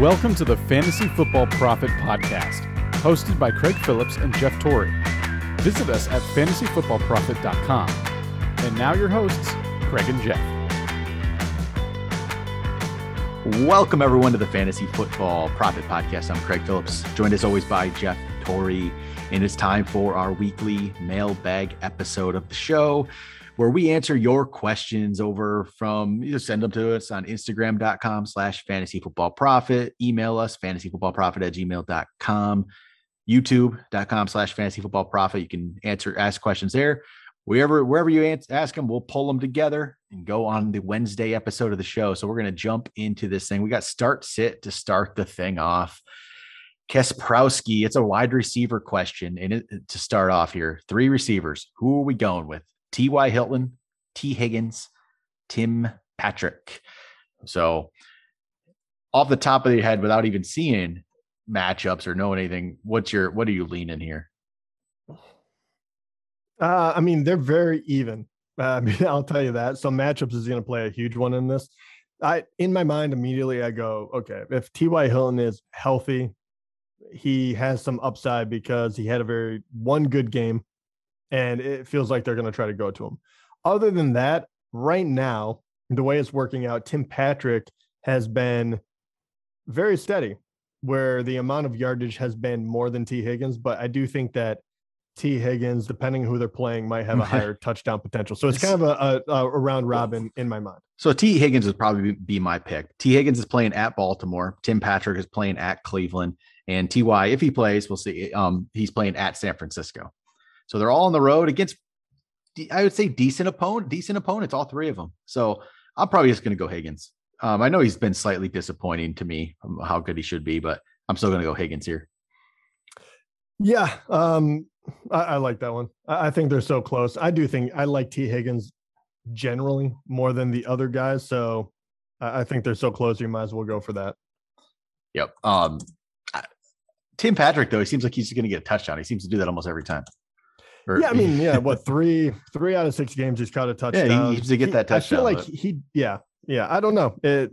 Welcome to the Fantasy Football Prophet Podcast, hosted by Craig Phillips and Jeff Torrey. Visit us at fantasyfootballprophet.com. And now your hosts, Craig and Jeff. Welcome, everyone, to the Fantasy Football Prophet Podcast. I'm Craig Phillips, joined as always by Jeff Torrey. And it's time for our weekly mailbag episode of the show where we answer your questions over from you send them to us on instagram.com slash fantasy football prophet email us fantasy football prophet at gmail.com youtube.com slash fantasy football prophet you can answer ask questions there wherever wherever you ask them we'll pull them together and go on the wednesday episode of the show so we're going to jump into this thing we got start sit to start the thing off Kasprowski, it's a wide receiver question. And it, to start off here, three receivers. Who are we going with? T.Y. Hilton, Tee Higgins, Tim Patrick. So, off the top of your head, without even seeing matchups or knowing anything, what's your what are you leaning here? Uh, I mean, they're very even. Uh, I mean, I'll tell you that. So matchups is going to play a huge one in this. I in my mind immediately I go, okay, if T.Y. Hilton is healthy, he has some upside because he had a very one good game and it feels like they're going to try to go to him. Other than that, right now, the way it's working out, Tim Patrick has been very steady, where the amount of yardage has been more than Tee Higgins. But I do think that Tee Higgins, depending who they're playing, might have a higher touchdown potential. So it's kind of a, a, a round robin in my mind. So Tee Higgins would probably be my pick. Tee Higgins is playing at Baltimore. Tim Patrick is playing at Cleveland, and Ty, if he plays, we'll see. Um, he's playing at San Francisco. So they're all on the road against, I would say, decent opponent, decent opponents, all three of them. So I'm probably just going to go Higgins. Um, I know he's been slightly disappointing to me how good he should be, but I'm still going to go Higgins here. Yeah, um, I, I, like that one. I, I, think they're so close. I do think I like Tee Higgins generally more than the other guys. So I, I think they're so close. You might as well go for that. Yep. Um, Tim Patrick though, he seems like he's going to get a touchdown. He seems to do that almost every time. Or, yeah, I mean, yeah, what three three out of six games he's caught a touchdown. Yeah, he needs to get that touchdown. I feel like he, yeah, yeah. I don't know. It,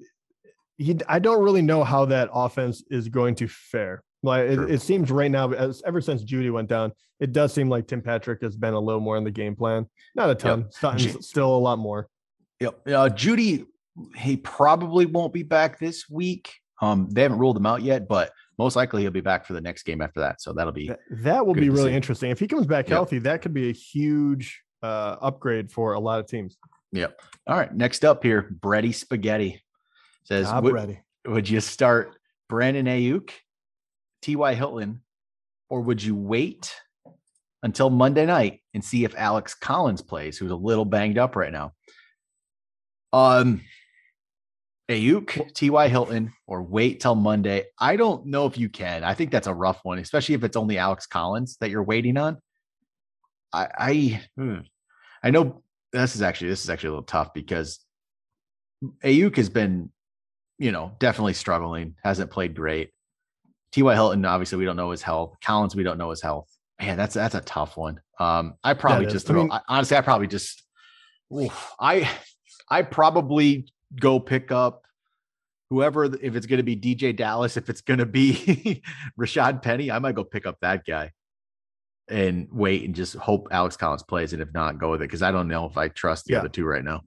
he, I don't really know how that offense is going to fare. Like it, it, seems right now, as ever since Jeudy went down, it does seem like Tim Patrick has been a little more in the game plan. Not a ton, yep. still a lot more. Yep. Uh, Jeudy, he probably won't be back this week. Um, they haven't ruled him out yet, but most likely he'll be back for the next game after that. So that'll be that, that will be really see. interesting. If he comes back yep. healthy, that could be a huge uh, upgrade for a lot of teams. Yep. All right. Next up here, Brady Spaghetti says, would, ready. would you start Brandon Aiyuk, T.Y. Hilton, or would you wait until Monday night and see if Alex Collins plays, who's a little banged up right now? Um, Aiyuk, T.Y. Hilton, or wait till Monday. I don't know if you can. I think that's a rough one, especially if it's only Alex Collins that you're waiting on. I I, hmm, I know this is actually this is actually a little tough because Aiyuk has been, you know, definitely struggling, hasn't played great. T.Y. Hilton, obviously, we don't know his health. Collins, we don't know his health. Man, that's that's a tough one. Um, I probably just throw. I mean, honestly, I probably just. Oof, I I probably go pick up whoever, if it's going to be DJ Dallas, if it's going to be Rashad Penny, I might go pick up that guy and wait and just hope Alex Collins plays. And if not, go with it because I don't know if I trust the yeah. other two right now.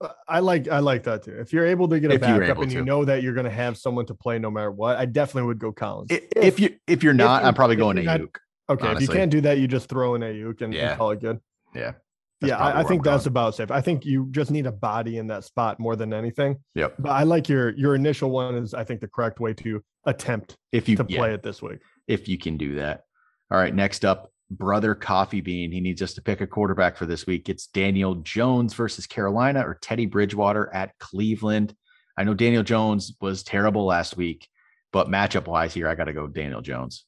Uh, I like I like that too. If you're able to get a if backup and to. you know that you're going to have someone to play no matter what, I definitely would go Collins. If, if you if you're not, if I'm probably going Aiyuk. Okay, honestly. if you can't do that, you just throw in Aiyuk and, yeah. and call it good. Yeah, yeah, I, I, think that's about safe. I think you just need a body in that spot more than anything. Yep. But I like your your initial one is I think the correct way to attempt if you to play yeah, it this week. If you can do that. All right. Next up, brother Coffee Bean. He needs us to pick a quarterback for this week. It's Daniel Jones versus Carolina or Teddy Bridgewater at Cleveland. I know Daniel Jones was terrible last week, but matchup wise here, I got to go Daniel Jones.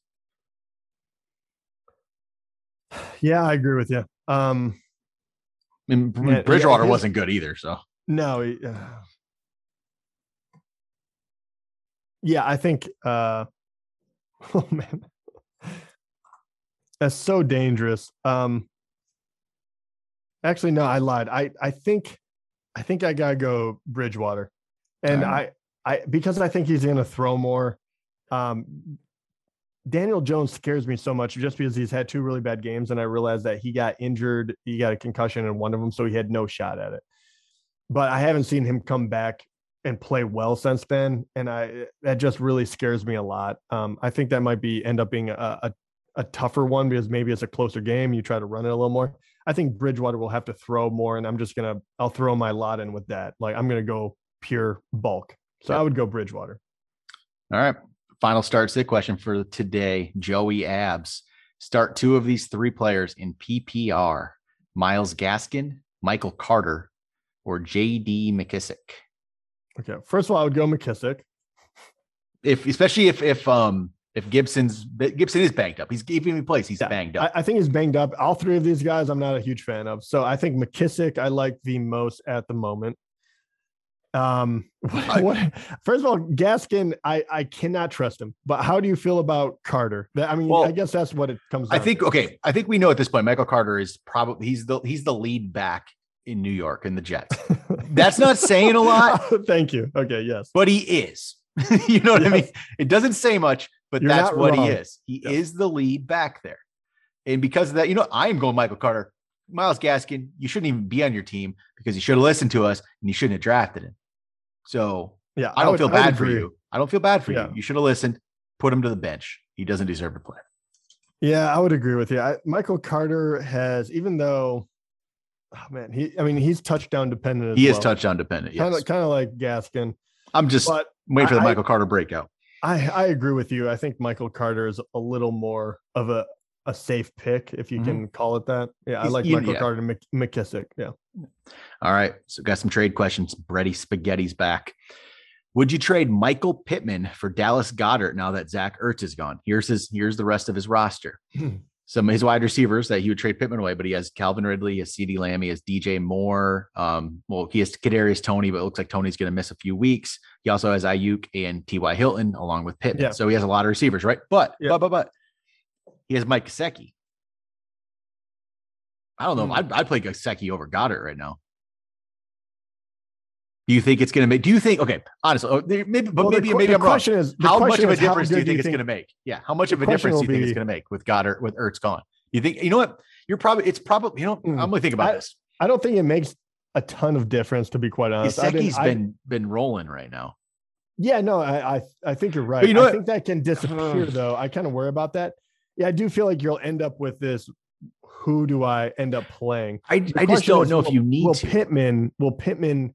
Yeah, I agree with you. Um, I mean, Bridgewater yeah, wasn't good either. So no, uh, yeah, I think. uh Oh man, that's so dangerous. Um, actually, no, I lied. I I think, I think I gotta go Bridgewater, and I I because I think he's going to throw more. Um, Daniel Jones scares me so much just because he's had two really bad games, and I realized that he got injured, he got a concussion in one of them, so he had no shot at it. But I haven't seen him come back and play well since then, and I that just really scares me a lot. Um, I think that might be end up being a, a a tougher one because maybe it's a closer game. You try to run it a little more. I think Bridgewater will have to throw more, and I'm just gonna I'll throw my lot in with that. Like I'm gonna go pure bulk. So yep. I would go Bridgewater. All right. Final start sit question for today. Joey Abs. Start two of these three players in PPR. Myles Gaskin, Michael Carter, or JD McKissic. Okay. First of all, I would go McKissic. If especially if if um if Gibson's Gibson is banged up, he's giving me place. He's yeah, banged up. I, I, think he's banged up. All three of these guys, I'm not a huge fan of. So I think McKissic, I like the most at the moment. Um, what, what, first of all, Gaskin, I I cannot trust him. But how do you feel about Carter? I mean, well, I guess that's what it comes. I think to. okay. I think we know at this point, Michael Carter is probably he's the he's the lead back in New York in the Jets. That's not saying a lot. Thank you. Okay, yes, but he is. you know what yes. I mean? It doesn't say much, but You're that's what wrong. he is. He is the lead back there. And because of that, you know, I am going Michael Carter. Myles Gaskin, you shouldn't even be on your team because you should have listened to us and you shouldn't have drafted him. So yeah, I don't I would, feel bad for you. I don't feel bad for yeah. you. You should have listened, put him to the bench. He doesn't deserve to play. Yeah, I would agree with you. I, Michael Carter has, even though, oh man, he, I mean, he's touchdown dependent. he well. is touchdown dependent. Yes. Kind of, kind of like Gaskin. I'm just but waiting for the I, Michael Carter breakout. I, I agree with you. I think Michael Carter is a little more of a, a safe pick, if you mm-hmm. can call it that. Yeah, He's, I like Michael yeah. Carter and McKissic. Yeah. All right. So got some trade questions. Brady Spaghetti's back. Would you trade Michael Pittman for Dallas Goedert now that Zach Ertz is gone? Here's his here's the rest of his roster. some of his wide receivers that he would trade Pittman away, but he has Calvin Ridley, he has CeeDee Lamb, he has DJ Moore. Um, well, he has Kadarius Toney, but it looks like Toney's going to miss a few weeks. He also has Aiyuk and T.Y. Hilton along with Pittman. Yeah. So he has a lot of receivers, right? But yeah. but but but he has Mike Gesicki. I don't know. Mm. I'd, I'd play Gesicki over Goedert right now. Do you think it's going to make? Do you think? Okay, honestly, oh, maybe, but well, maybe, the, maybe the I'm wrong. Is, how much of a difference do you think, think it's going to make? Yeah, how much of a difference do you think be, it's going to make with Goedert with Ertz gone? You think? You know what? You're probably. It's probably. You know, mm, I'm going to think about I, this. I don't think it makes a ton of difference, to be quite honest. Gesicki's been I, been rolling right now. Yeah, no, I I, I think you're right. But you know I what? think that can disappear though. I kind of worry about that. Yeah, I do feel like you'll end up with this. Who do I end up playing? I, I just don't is, know will, if you need will to. Pittman will Pittman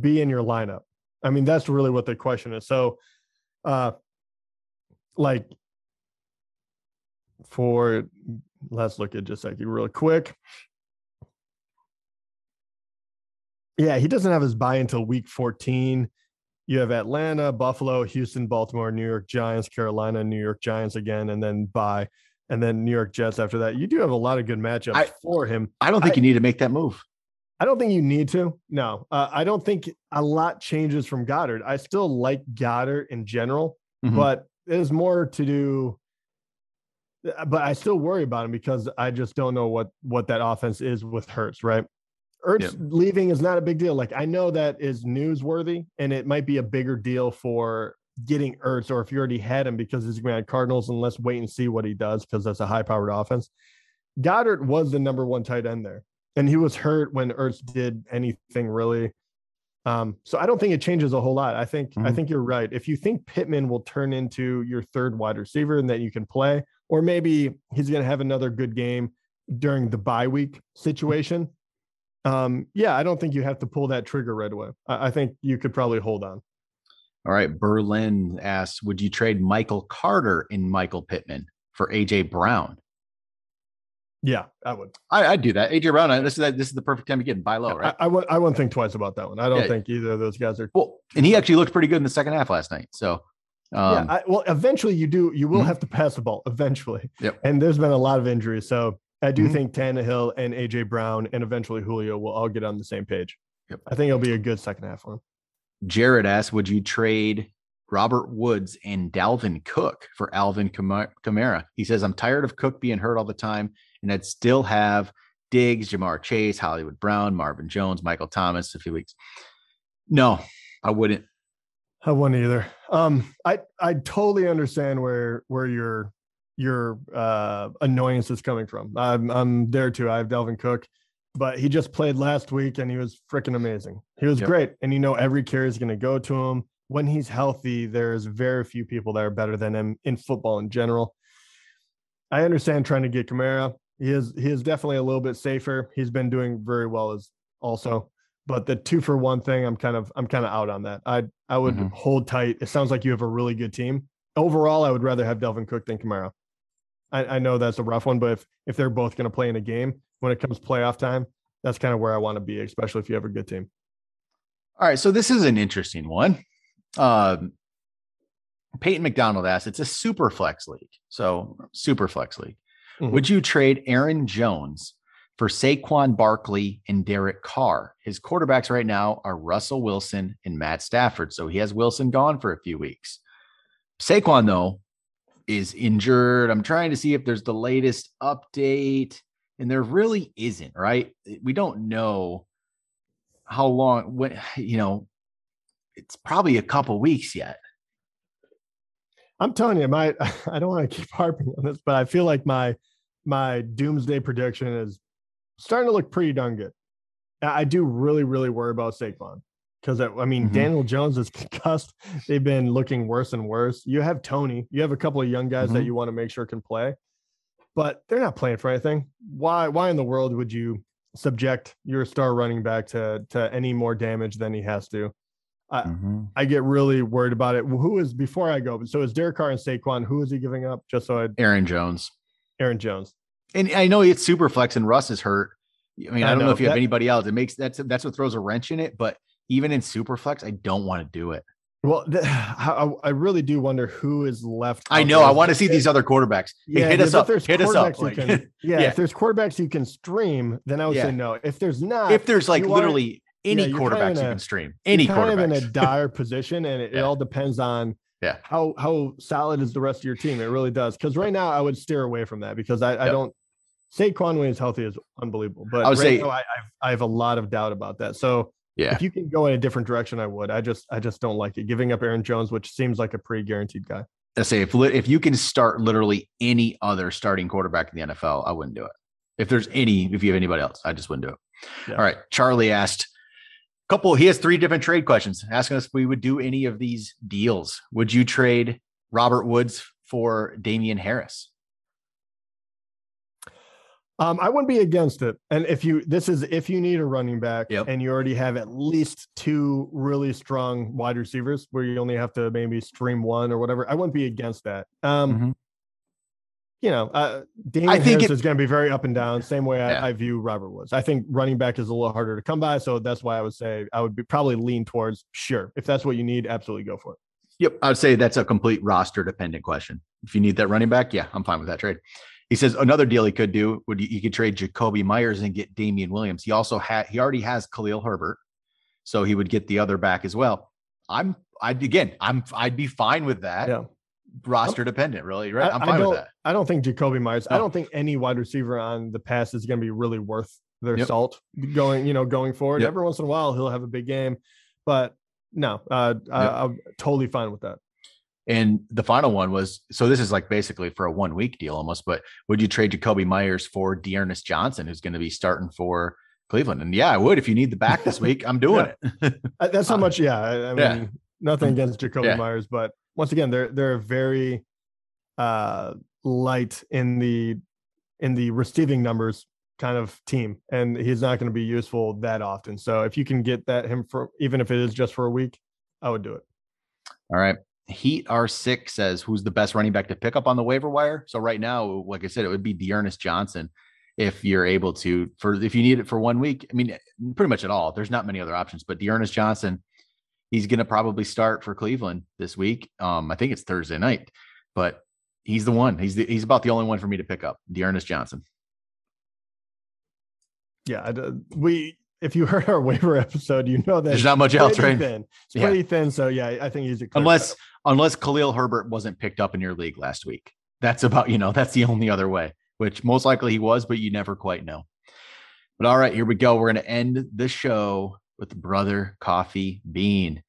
be in your lineup? I mean, that's really what the question is. So, uh, like for let's look at just like real quick. Yeah, he doesn't have his buy until week 14. You have Atlanta, Buffalo, Houston, Baltimore, New York Giants, Carolina, New York Giants again, and then by and then New York Jets after that. You do have a lot of good matchups I, for him. I don't think I, you need to make that move. I don't think you need to. No, uh, I don't think a lot changes from Goedert. I still like Goedert in general, mm-hmm. but there's more to do. But I still worry about him because I just don't know what what that offense is with Hurts. Right, Ertz yep. leaving is not a big deal. Like I know that is newsworthy, and it might be a bigger deal for getting Ertz, or if you already had him because he's going to Cardinals, and let's wait and see what he does because that's a high-powered offense. Goedert was the number one tight end there and he was hurt when Ertz did anything really. Um, so I don't think it changes a whole lot. I think mm-hmm. I think you're right. If you think Pittman will turn into your third wide receiver and that you can play, or maybe he's going to have another good game during the bye week situation. Um, yeah, I don't think you have to pull that trigger right away. I, I think you could probably hold on. All right. Berlin asks, would you trade Michael Carter in Michael Pittman for AJ Brown? Yeah, I would. I, I'd do that. AJ Brown. This is this is the perfect time to get buy low, right? I, I would. I wouldn't think twice about that one. I don't yeah. think either of those guys are. Well, and he actually looked pretty good in the second half last night. So, um, yeah. I, well, eventually you do. You will mm-hmm. have to pass the ball eventually. Yep. And there's been a lot of injuries, so I do mm-hmm. think Tannehill and AJ Brown and eventually Julio will all get on the same page. Yep. I think it'll be a good second half for him. Jared asks, "Would you trade Robert Woods and Dalvin Cook for Alvin Kamara?" He says, "I'm tired of Cook being hurt all the time." and I'd still have Diggs, Ja'Marr Chase, Hollywood Brown, Marvin Jones, Michael Thomas a few weeks. No, I wouldn't. I wouldn't either. Um, I I totally understand where where your your uh, annoyance is coming from. I'm I'm there too. I have Dalvin Cook, but he just played last week and he was freaking amazing. He was Yep. great, and you know every carry is going to go to him when he's healthy. There's very few people that are better than him in football in general. I understand trying to get Kamara. He is he is definitely a little bit safer. He's been doing very well as also, but the two for one thing, I'm kind of I'm kind of out on that. I I would Mhm. hold tight. It sounds like you have a really good team. Overall, I would rather have Dalvin Cook than Kamara. I, I know that's a rough one, but if if they're both going to play in a game when it comes playoff time, that's kind of where I want to be, especially if you have a good team. All right, so this is an interesting one. Um, Peyton McDonald asked, "It's a super flex league, so super flex league. Mhm. Would you trade Aaron Jones for Saquon Barkley and Derek Carr? His quarterbacks right now are Russell Wilson and Matt Stafford, so he has Wilson gone for a few weeks. Saquon though is injured. I'm trying to see if there's the latest update, and there really isn't. Right? We don't know." how long when you know it's probably a couple weeks yet I'm telling you, my I don't want to keep harping on this, but I feel like my my doomsday prediction is starting to look pretty darn good. I do really, really worry about Saquon because I, I mean Mhm. Daniel Jones is concussed. They've been looking worse and worse. You have Toney, you have a couple of young guys that Mhm. you want to make sure can play, but they're not playing for anything. Why? Why in the world would you subject your star running back to to any more damage than he has to? I get really worried about it. Who is before I go? So is Derek Carr and Saquon? Who is he giving up? Just so I aaron jones Aaron Jones. and i know it's super flex and russ is hurt i mean i, I don't know, know, if you have anybody else it makes that's that's what throws a wrench in it but even in Superflex, i don't want to do it Well, th- I, I really do wonder who is left. i know there. i want to see these other quarterbacks hey, hit us up hit us up like, can- yeah, yeah. if there's quarterbacks you can stream, then I would Yeah. say no. If there's not, if there's like you are- literally any yeah, you're kind of quarterbacks you can stream you're any kind of in a dire position, and it, it all depends on Yeah. how how solid is the rest of your team. It really does. Because right now I would steer away from that because I, I don't. Saquon when he's healthy is unbelievable, but I would right say- now, I, I have a lot of doubt about that. So yeah if you can go in a different direction, I would. I just I just don't like it. Giving up Aaron Jones, which seems like a pretty guaranteed guy. I say if if you can start literally any other starting quarterback in the NFL, I wouldn't do it. If there's any, if you have anybody else, I just wouldn't do it. Yeah. All right. Charlie asked a couple, he has three different trade questions asking us if we would do any of these deals. Would you trade Robert Woods for Damien Harris? Um, I wouldn't be against it. And if you this is if you need a running back Yep. and you already have at least two really strong wide receivers where you only have to maybe stream one or whatever, I wouldn't be against that. Um, Mhm. you know, uh, Damien I think Harris it- is going to be very up and down, same way Yeah. I, I view Robert Woods. I think running back is a little harder to come by, so that's why I would say I would be probably lean towards sure if that's what you need, absolutely go for it. Yep. I would say that's a complete roster dependent question. If you need that running back, yeah, I'm fine with that trade. He says another deal he could do would you could trade Jakobi Meyers and get Damien Williams. He also had he already has Khalil Herbert, so he would get the other back as well. I'm I'd again I'm I'd be fine with that. Yeah. Roster dependent, really. Right? I- I'm I fine with that. I don't think Jakobi Meyers. I don't think any wide receiver on the pass is going to be really worth their Yep. salt going. You know, going forward. Yep. Every once in a while, he'll have a big game, but no, uh, I, I'm totally fine with that. And the final one was so this is like basically for a one week deal almost, but would you trade Jakobi Meyers for D'Ernest Johnson, who's going to be starting for Cleveland? And yeah, I would if you need the back this week. I'm doing it. Uh, That's how Uh, much. Yeah, I, I mean, yeah. nothing against Jakobi Yeah. Meyers, but once again, they're they're very uh, light in the in the receiving numbers kind of team, and he's not going to be useful that often. So if you can get that him for even if it is just for a week, I would do it. All right. Heat R6 says who's the best running back to pick up on the waiver wire. So right now, like I said, it would be D'Ernest Johnson if you're able to for if you need it for one week. I mean, pretty much at all. There's not many other options, but D'Ernest Johnson, he's gonna probably start for Cleveland this week. Um, I think it's Thursday night, but he's the one. He's the, he's about the only one for me to pick up. D'Ernest Johnson. Yeah, we. If you heard our waiver episode, you know that There's not much it's else, pretty right? Thin. It's Yeah. pretty thin. So yeah, I think he's a Unless unless Khalil Herbert wasn't picked up in your league last week. That's about, you know, that's the only other way, which most likely he was, but you never quite know. But all right, here we go. We're going to end the show with Brother Coffee Bean.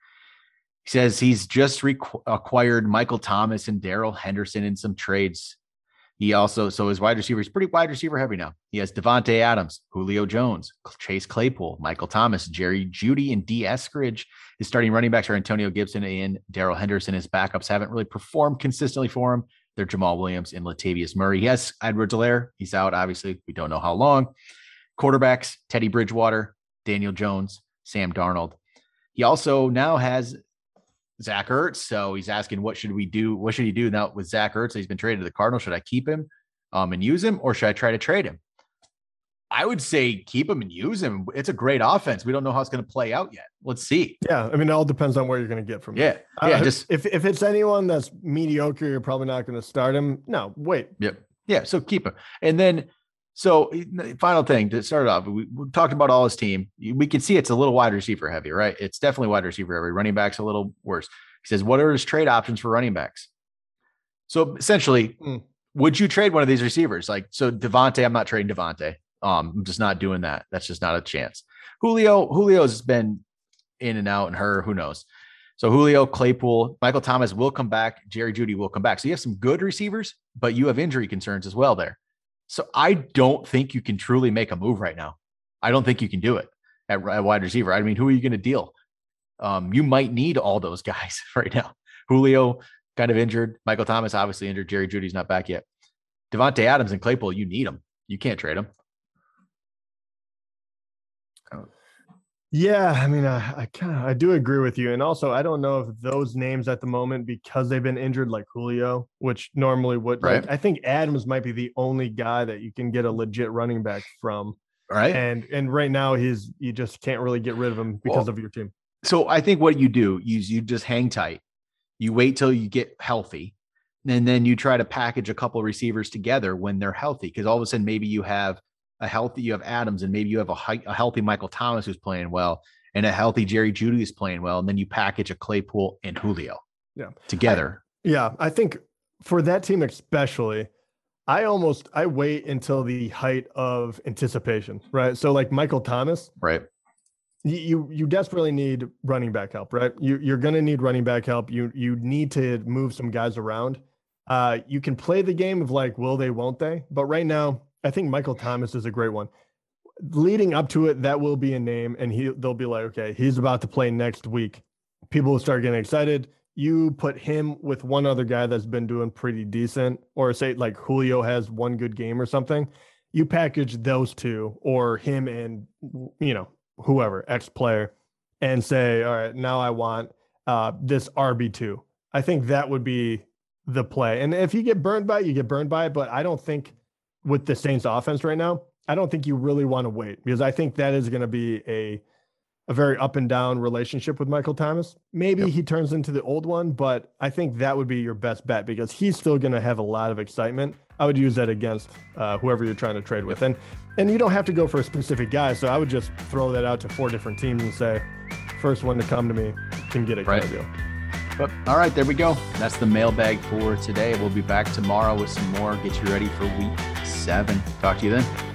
He says he's just requ- acquired Michael Thomas and Darrell Henderson in some trades. He also, so his wide receiver is pretty wide receiver heavy now. He has Davante Adams, Julio Jones, Chase Claypool, Michael Thomas, Jerry Jeudy, and Dee Eskridge. His starting running backs are Antonio Gibson and Darrell Henderson. His backups haven't really performed consistently for him. They're Jamaal Williams and Latavius Murray. He has Edwards Helaire. He's out, obviously. We don't know how long. Quarterbacks, Teddy Bridgewater, Daniel Jones, Sam Darnold. He also now has Zach Ertz. So he's asking, what should we do? What should he do now with Zach Ertz? He's been traded to the Cardinals. Should I keep him um, and use him, or should I try to trade him? I would say keep him and use him. It's a great offense. We don't know how it's going to play out yet. Let's see. Yeah, I mean, it all depends on where you're going to get from. Yeah, yeah. Uh, just if if it's anyone that's mediocre, you're probably not going to start him. No, wait. Yep. Yeah. So keep him, and then so final thing to start off, we, we talked about all his team. We can see it's a little wide receiver heavy, right? It's definitely wide receiver heavy. Running backs a little worse. He says, "What are his trade options for running backs?" So essentially, mm. would you trade one of these receivers? Like so, Davante, I'm not trading Davante. Um, I'm just not doing that. That's just not a chance. Julio, Julio's been in and out, and her, who knows? So Julio, Claypool, Michael Thomas will come back. Jerry Jeudy will come back. So you have some good receivers, but you have injury concerns as well there. So I don't think you can truly make a move right now. I don't think you can do it at, at wide receiver. I mean, who are you going to deal? Um, you might need all those guys right now. Julio kind of injured. Michael Thomas obviously injured. Jerry Jeudy's not back yet. Davante Adams and Claypool, you need them. You can't trade them. Yeah, I mean, I, I kind of I do agree with you, and also I don't know if those names at the moment because they've been injured, like Julio, which normally would. Right. Like, I think Adams might be the only guy that you can get a legit running back from. Right. And and right now he's you just can't really get rid of him because well, of your team. So I think what you do is you just hang tight. You wait till you get healthy, and then you try to package a couple receivers together when they're healthy. Because all of a sudden maybe you have a healthy, you have Adams, and maybe you have a, a healthy Michael Thomas who's playing well, and a healthy Jerry Jeudy is playing well, and then you package a Claypool and Julio, yeah, together. I, yeah, I think for that team especially, I almost I wait until the height of anticipation, right? So like Michael Thomas, right? You you desperately need running back help, right? You you're gonna need running back help. You you need to move some guys around. Uh, you can play the game of like, will they, won't they? But right now, I think Michael Thomas is a great one. Leading up to it, that will be a name, and he they'll be like, okay, he's about to play next week. People will start getting excited. You put him with one other guy that's been doing pretty decent, or say like Julio has one good game or something. You package those two, or him and you know whoever X player, and say, all right, now I want uh, this RB two. I think that would be the play. And if you get burned by it, you get burned by it. But I don't think with the Saints offense right now, I don't think you really want to wait because I think that is going to be a a very up and down relationship with Michael Thomas. Maybe yep. he turns into the old one, but I think that would be your best bet because he's still going to have a lot of excitement. I would use that against uh, whoever you're trying to trade with, and and you don't have to go for a specific guy. So I would just throw that out to four different teams and say, first one to come to me can get it. Right. Kind of but all right, there we go. That's the mailbag for today. We'll be back tomorrow with some more. Get you ready for week seven. Talk to you then.